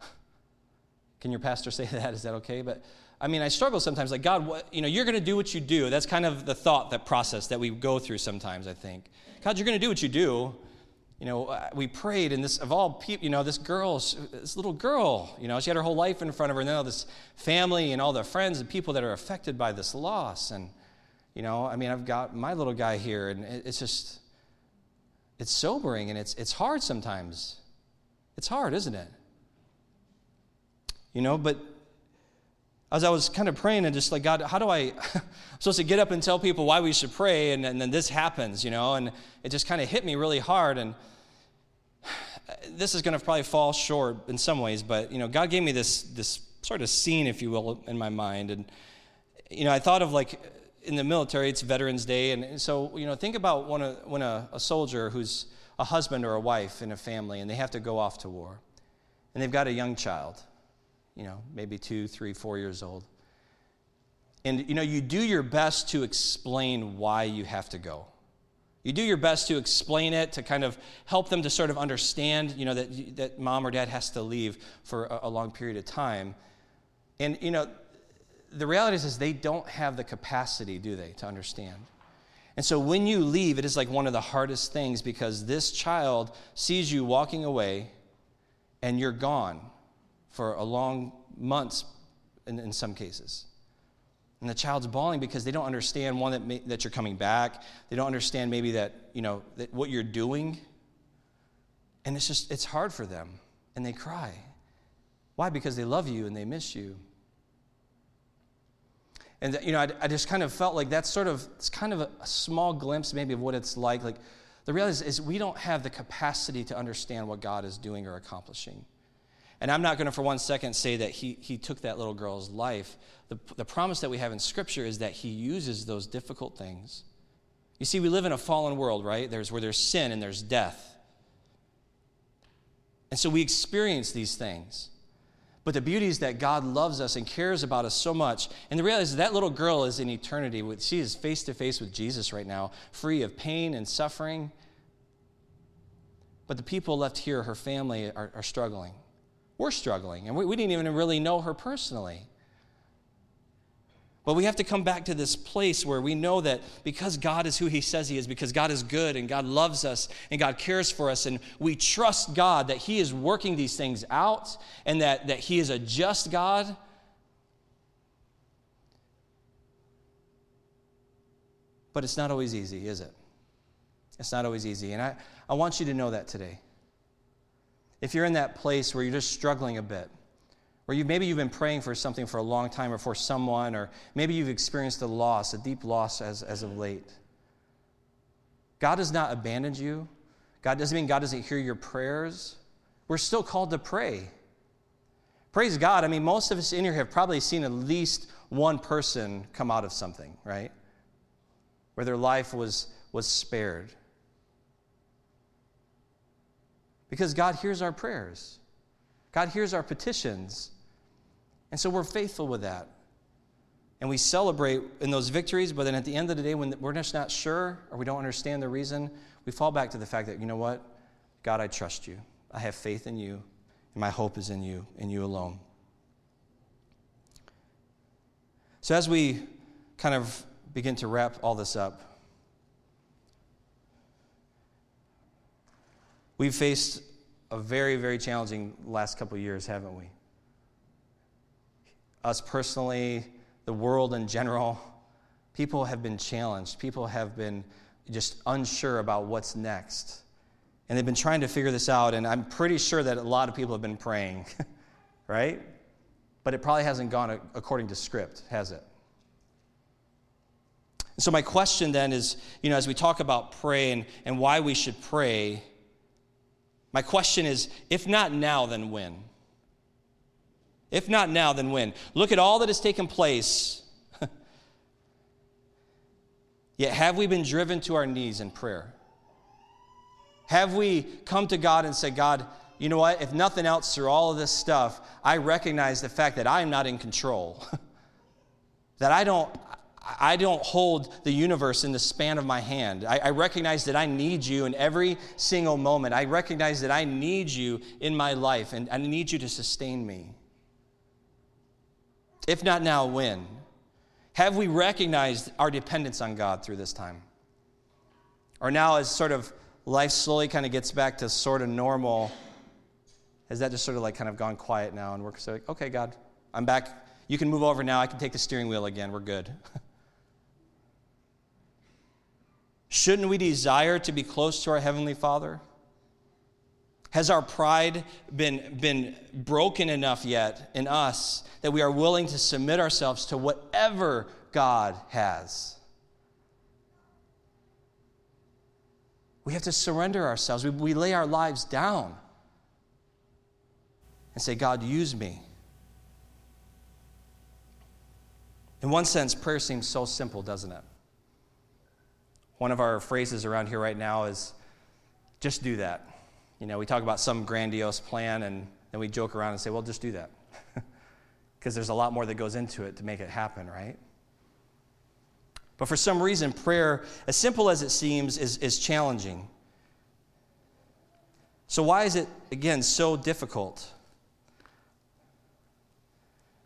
Can your pastor say that? Is that okay? But I mean, I struggle sometimes. Like, God, what, you know, you're going to do what you do. That's kind of the thought, that process that we go through sometimes, I think. God, you're going to do what you do. You know, uh, we prayed, and this, of all people, you know, this girl, this little girl, you know, she had her whole life in front of her, and then all this family and all the friends and people that are affected by this loss. And, you know, I mean, I've got my little guy here, and it's just, it's sobering and it's, it's hard sometimes. It's hard, isn't it? You know, but as I was kind of praying and just like, God, how do I, I'm supposed to get up and tell people why we should pray, and, and then this happens, you know, and it just kind of hit me really hard. And this is going to probably fall short in some ways, but, you know, God gave me this, this sort of scene, if you will, in my mind. And, you know, I thought of like, in the military, it's Veterans Day. And so, you know, think about when a, when a, a soldier who's a husband or a wife in a family and they have to go off to war and they've got a young child, you know, maybe two, three, four years old. And, you know, you do your best to explain why you have to go. You do your best to explain it, to kind of help them to sort of understand, you know, that, that mom or dad has to leave for a, a long period of time. And, you know, the reality is, is they don't have the capacity, do they, to understand. And so when you leave, it is like one of the hardest things because this child sees you walking away and you're gone for a long months in, in some cases. And the child's bawling because they don't understand one that, may, that you're coming back. They don't understand maybe that, you know, that what you're doing. And it's just, it's hard for them. And they cry. Why? Because they love you and they miss you. And, you know, I, I just kind of felt like that's sort of, it's kind of a, a, small glimpse maybe of what it's like. Like, the reality is, is we don't have the capacity to understand what God is doing or accomplishing. And I'm not going to for one second say that he, he took that little girl's life. The, the promise that we have in Scripture is that he uses those difficult things. You see, we live in a fallen world, right? There's where there's sin and there's death. And so we experience these things. But the beauty is that God loves us and cares about us so much. And the reality is that little girl is in eternity. With, she is face to face with Jesus right now, free of pain and suffering. But the people left here, her family, are, are struggling. We're struggling. And we, we didn't even really know her personally. But we have to come back to this place where we know that because God is who He says He is, because God is good and God loves us and God cares for us, and we trust God that He is working these things out and that, that He is a just God. But it's not always easy, is it? It's not always easy. And I, I want you to know that today. If you're in that place where you're just struggling a bit, or you, maybe you've been praying for something for a long time or for someone, or maybe you've experienced a loss, a deep loss as, as of late. God has not abandoned you. God doesn't mean God doesn't hear your prayers. We're still called to pray. Praise God. I mean, most of us in here have probably seen at least one person come out of something, right? Where their life was, was spared. Because God hears our prayers, God hears our petitions. And so we're faithful with that. And we celebrate in those victories, but then at the end of the day, when we're just not sure or we don't understand the reason, we fall back to the fact that, you know what? God, I trust you. I have faith in you, and my hope is in you, in you alone. So as we kind of begin to wrap all this up, we've faced a very, very challenging last couple years, haven't we? us personally, the world in general, people have been challenged. People have been just unsure about what's next. And they've been trying to figure this out, and I'm pretty sure that a lot of people have been praying, right? But it probably hasn't gone according to script, has it? So, my question then is you know, as we talk about praying and why we should pray, my question is if not now, then when? If not now, then when? Look at all that has taken place. Yet, have we been driven to our knees in prayer? Have we come to God and said, God, you know what? If nothing else, through all of this stuff, I recognize the fact that I am not in control. that I don't, I don't hold the universe in the span of my hand. I, I, recognize that I need you in every single moment. I recognize that I need you in my life and I need you to sustain me. If not now, when? Have we recognized our dependence on God through this time? Or now, as sort of life slowly kind of gets back to sort of normal, has that just sort of like kind of gone quiet now and we're sort of like, okay, God, I'm back. You can move over now. I can take the steering wheel again. We're good. Shouldn't we desire to be close to our Heavenly Father? Has our pride been, been broken enough yet in us that we are willing to submit ourselves to whatever God has? We have to surrender ourselves. We, we lay our lives down and say, God, use me. In one sense, prayer seems so simple, doesn't it? One of our phrases around here right now is just do that. You know, we talk about some grandiose plan and then we joke around and say, well, just do that. Because there's a lot more that goes into it to make it happen, right? But for some reason, prayer, as simple as it seems, is, is challenging. So, why is it, again, so difficult?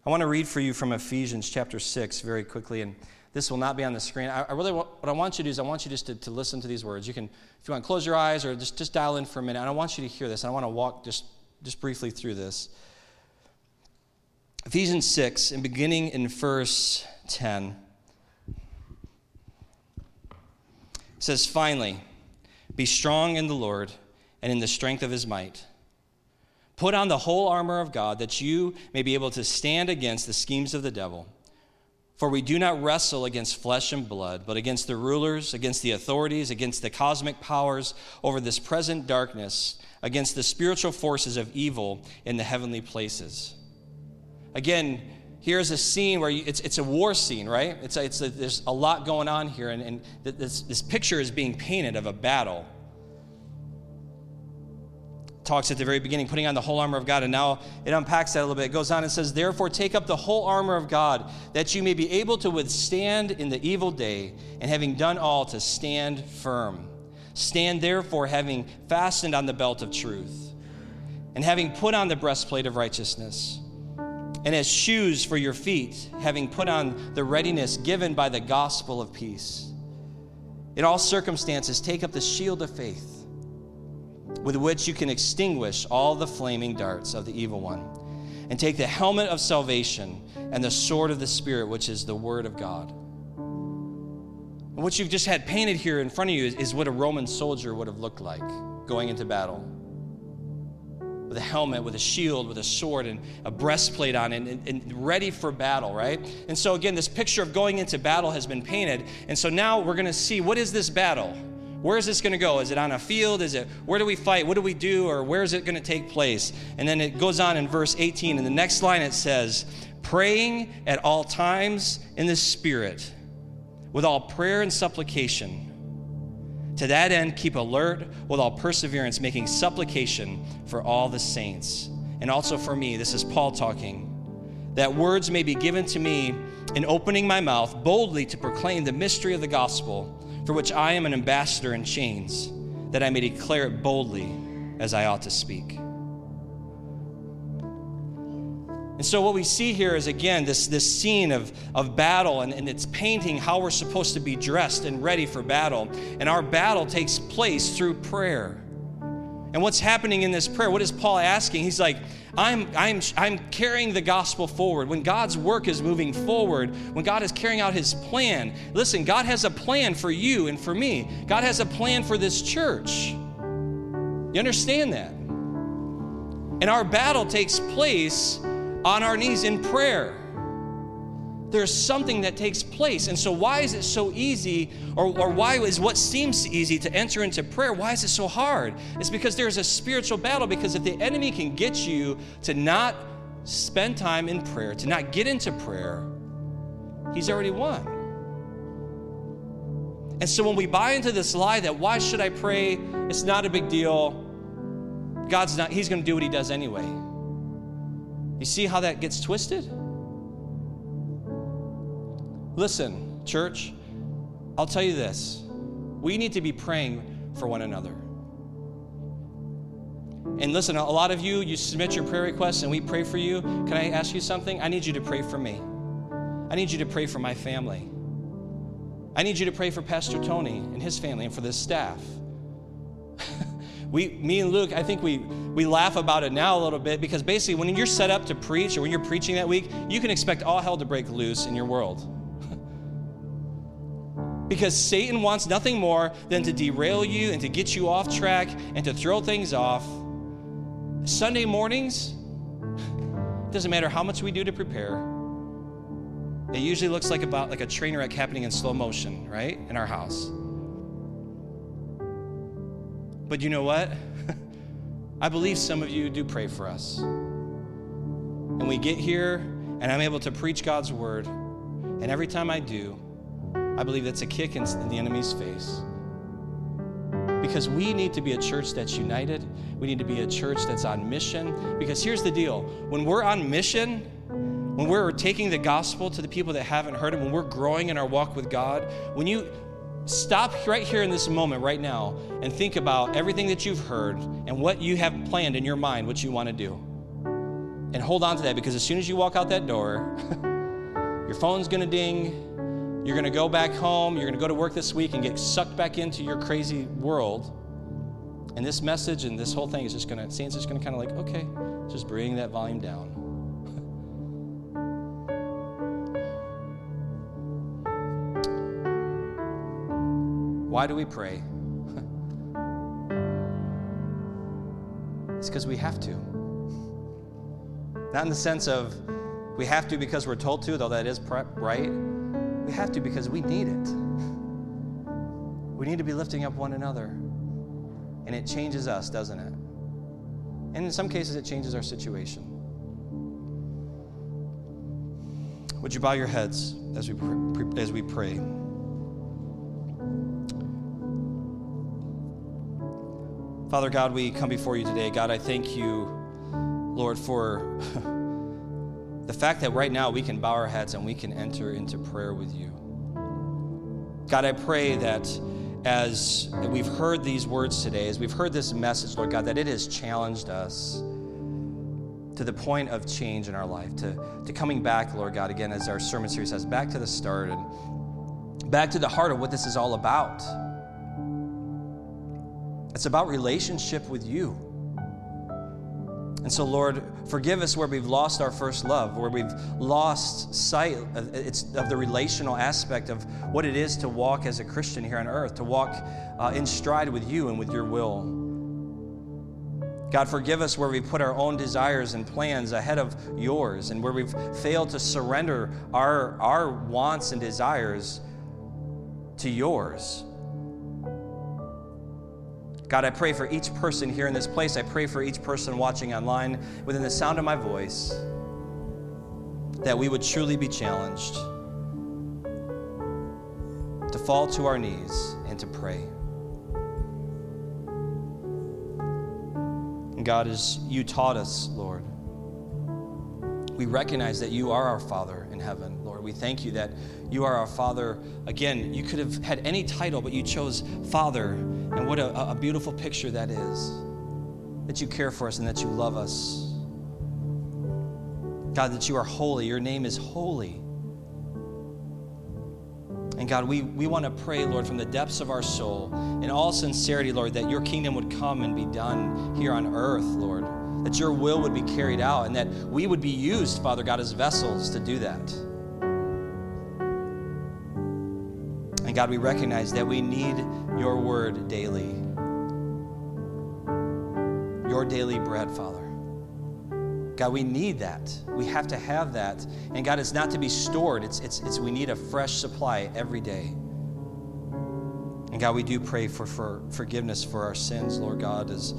I want to read for you from Ephesians chapter 6 very quickly. And this will not be on the screen. I, I really want, what I want you to do is I want you just to, to listen to these words. You can, if you want, close your eyes or just, just dial in for a minute. And I want you to hear this. And I want to walk just, just briefly through this. Ephesians 6, and beginning in verse 10, says, Finally, be strong in the Lord and in the strength of his might. Put on the whole armor of God that you may be able to stand against the schemes of the devil. For we do not wrestle against flesh and blood, but against the rulers, against the authorities, against the cosmic powers over this present darkness, against the spiritual forces of evil in the heavenly places. Again, here's a scene where you, it's, it's a war scene, right? It's a, it's a, there's a lot going on here, and, and this, this picture is being painted of a battle talks at the very beginning, putting on the whole armor of God, and now it unpacks that a little bit. It goes on and says, Therefore, take up the whole armor of God, that you may be able to withstand in the evil day, and having done all, to stand firm. Stand therefore, having fastened on the belt of truth, and having put on the breastplate of righteousness, and as shoes for your feet, having put on the readiness given by the gospel of peace. In all circumstances, take up the shield of faith with which you can extinguish all the flaming darts of the evil one. And take the helmet of salvation and the sword of the Spirit, which is the Word of God. And what you've just had painted here in front of you is, is what a Roman soldier would have looked like going into battle with a helmet, with a shield, with a sword, and a breastplate on, and, and, and, ready for battle, right? And so, again, this picture of going into battle has been painted. And so now we're going to see what is this battle? Where is this going to go? Is it on a field? Is it where do we fight? What do we do? Or where is it going to take place? And then it goes on in verse 18. In the next line, it says, praying at all times in the Spirit with all prayer and supplication. To that end, keep alert with all perseverance, making supplication for all the saints. And also for me, this is Paul talking, that words may be given to me in opening my mouth boldly to proclaim the mystery of the gospel for which I am an ambassador in chains, that I may declare it boldly as I ought to speak. And so, what we see here is again this, this scene of, of battle, and, and it's painting how we're supposed to be dressed and ready for battle. And our battle takes place through prayer. And what's happening in this prayer? What is Paul asking? He's like, I'm, I'm, I'm carrying the gospel forward. When God's work is moving forward, when God is carrying out his plan, listen, God has a plan for you and for me. God has a plan for this church. You understand that? And our battle takes place on our knees in prayer there's something that takes place. And so, why is it so easy, or, or why is what seems easy to enter into prayer, why is it so hard? It's because there's a spiritual battle. Because if the enemy can get you to not spend time in prayer, to not get into prayer, he's already won. And so, when we buy into this lie that why should I pray? It's not a big deal. God's not, he's going to do what he does anyway. You see how that gets twisted? Listen, church, I'll tell you this. We need to be praying for one another. And listen, a lot of you, you submit your prayer requests and we pray for you. Can I ask you something? I need you to pray for me. I need you to pray for my family. I need you to pray for Pastor Tony and his family and for this staff. we, me and Luke, I think we, we laugh about it now a little bit because basically, when you're set up to preach or when you're preaching that week, you can expect all hell to break loose in your world. Because Satan wants nothing more than to derail you and to get you off track and to throw things off. Sunday mornings, it doesn't matter how much we do to prepare. It usually looks like about like a train wreck happening in slow motion, right? In our house. But you know what? I believe some of you do pray for us. And we get here and I'm able to preach God's word. And every time I do, I believe that's a kick in the enemy's face. Because we need to be a church that's united. We need to be a church that's on mission. Because here's the deal when we're on mission, when we're taking the gospel to the people that haven't heard it, when we're growing in our walk with God, when you stop right here in this moment, right now, and think about everything that you've heard and what you have planned in your mind, what you want to do. And hold on to that because as soon as you walk out that door, your phone's going to ding, you're going to go back home. You're going to go to work this week and get sucked back into your crazy world. And this message and this whole thing is just going to, Satan's just going to kind of like, okay, just bring that volume down. Why do we pray? it's because we have to. Not in the sense of we have to because we're told to, though that is right. We have to because we need it. We need to be lifting up one another. And it changes us, doesn't it? And in some cases, it changes our situation. Would you bow your heads as we, as we pray? Father God, we come before you today. God, I thank you, Lord, for the fact that right now we can bow our heads and we can enter into prayer with you. God, I pray that as we've heard these words today, as we've heard this message, Lord God, that it has challenged us to the point of change in our life, to, to coming back, Lord God, again, as our sermon series says, back to the start and back to the heart of what this is all about. It's about relationship with you. And so, Lord, forgive us where we've lost our first love, where we've lost sight of, of the relational aspect of what it is to walk as a Christian here on earth, to walk uh, in stride with you and with your will. God, forgive us where we put our own desires and plans ahead of yours and where we've failed to surrender our, our wants and desires to yours. God, I pray for each person here in this place. I pray for each person watching online within the sound of my voice that we would truly be challenged to fall to our knees and to pray. And God, as you taught us, Lord, we recognize that you are our Father in heaven, Lord. We thank you that you are our Father. Again, you could have had any title, but you chose Father. And what a, a beautiful picture that is that you care for us and that you love us. God, that you are holy. Your name is holy. And God, we, we want to pray, Lord, from the depths of our soul, in all sincerity, Lord, that your kingdom would come and be done here on earth, Lord. That your will would be carried out and that we would be used, Father God, as vessels to do that. God, we recognize that we need your word daily. Your daily bread, Father. God, we need that. We have to have that. And God, it's not to be stored. It's, it's, it's we need a fresh supply every day. And God, we do pray for, for forgiveness for our sins, Lord God, as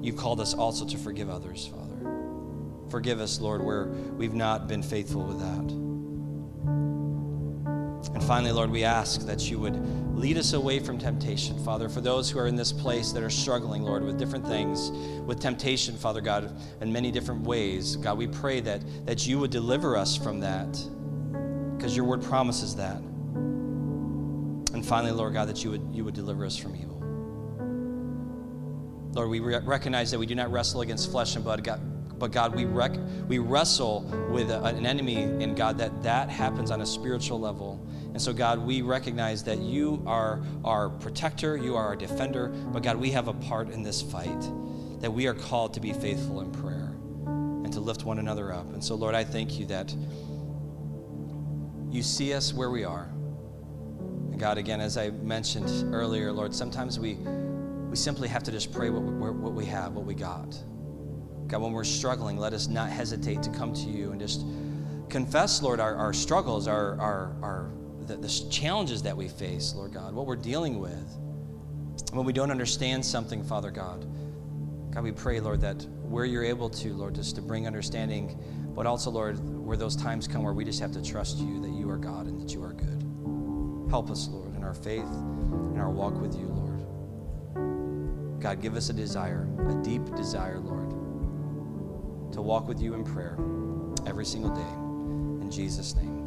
you've called us also to forgive others, Father. Forgive us, Lord, where we've not been faithful with that. And finally, Lord, we ask that you would lead us away from temptation, Father. For those who are in this place that are struggling, Lord, with different things, with temptation, Father God, in many different ways, God, we pray that, that you would deliver us from that. because your word promises that. And finally, Lord God, that you would, you would deliver us from evil. Lord, we re- recognize that we do not wrestle against flesh and blood, God, but God, we, rec- we wrestle with a, an enemy in God that that happens on a spiritual level. And so, God, we recognize that you are our protector, you are our defender, but God, we have a part in this fight, that we are called to be faithful in prayer and to lift one another up. And so, Lord, I thank you that you see us where we are. And God, again, as I mentioned earlier, Lord, sometimes we, we simply have to just pray what what we have, what we got. God, when we're struggling, let us not hesitate to come to you and just confess, Lord, our, our struggles, our, our, our the, the challenges that we face, Lord God, what we're dealing with. When we don't understand something, Father God, God, we pray, Lord, that where you're able to, Lord, just to bring understanding, but also, Lord, where those times come where we just have to trust you that you are God and that you are good. Help us, Lord, in our faith, in our walk with you, Lord. God, give us a desire, a deep desire, Lord, to walk with you in prayer every single day. In Jesus' name.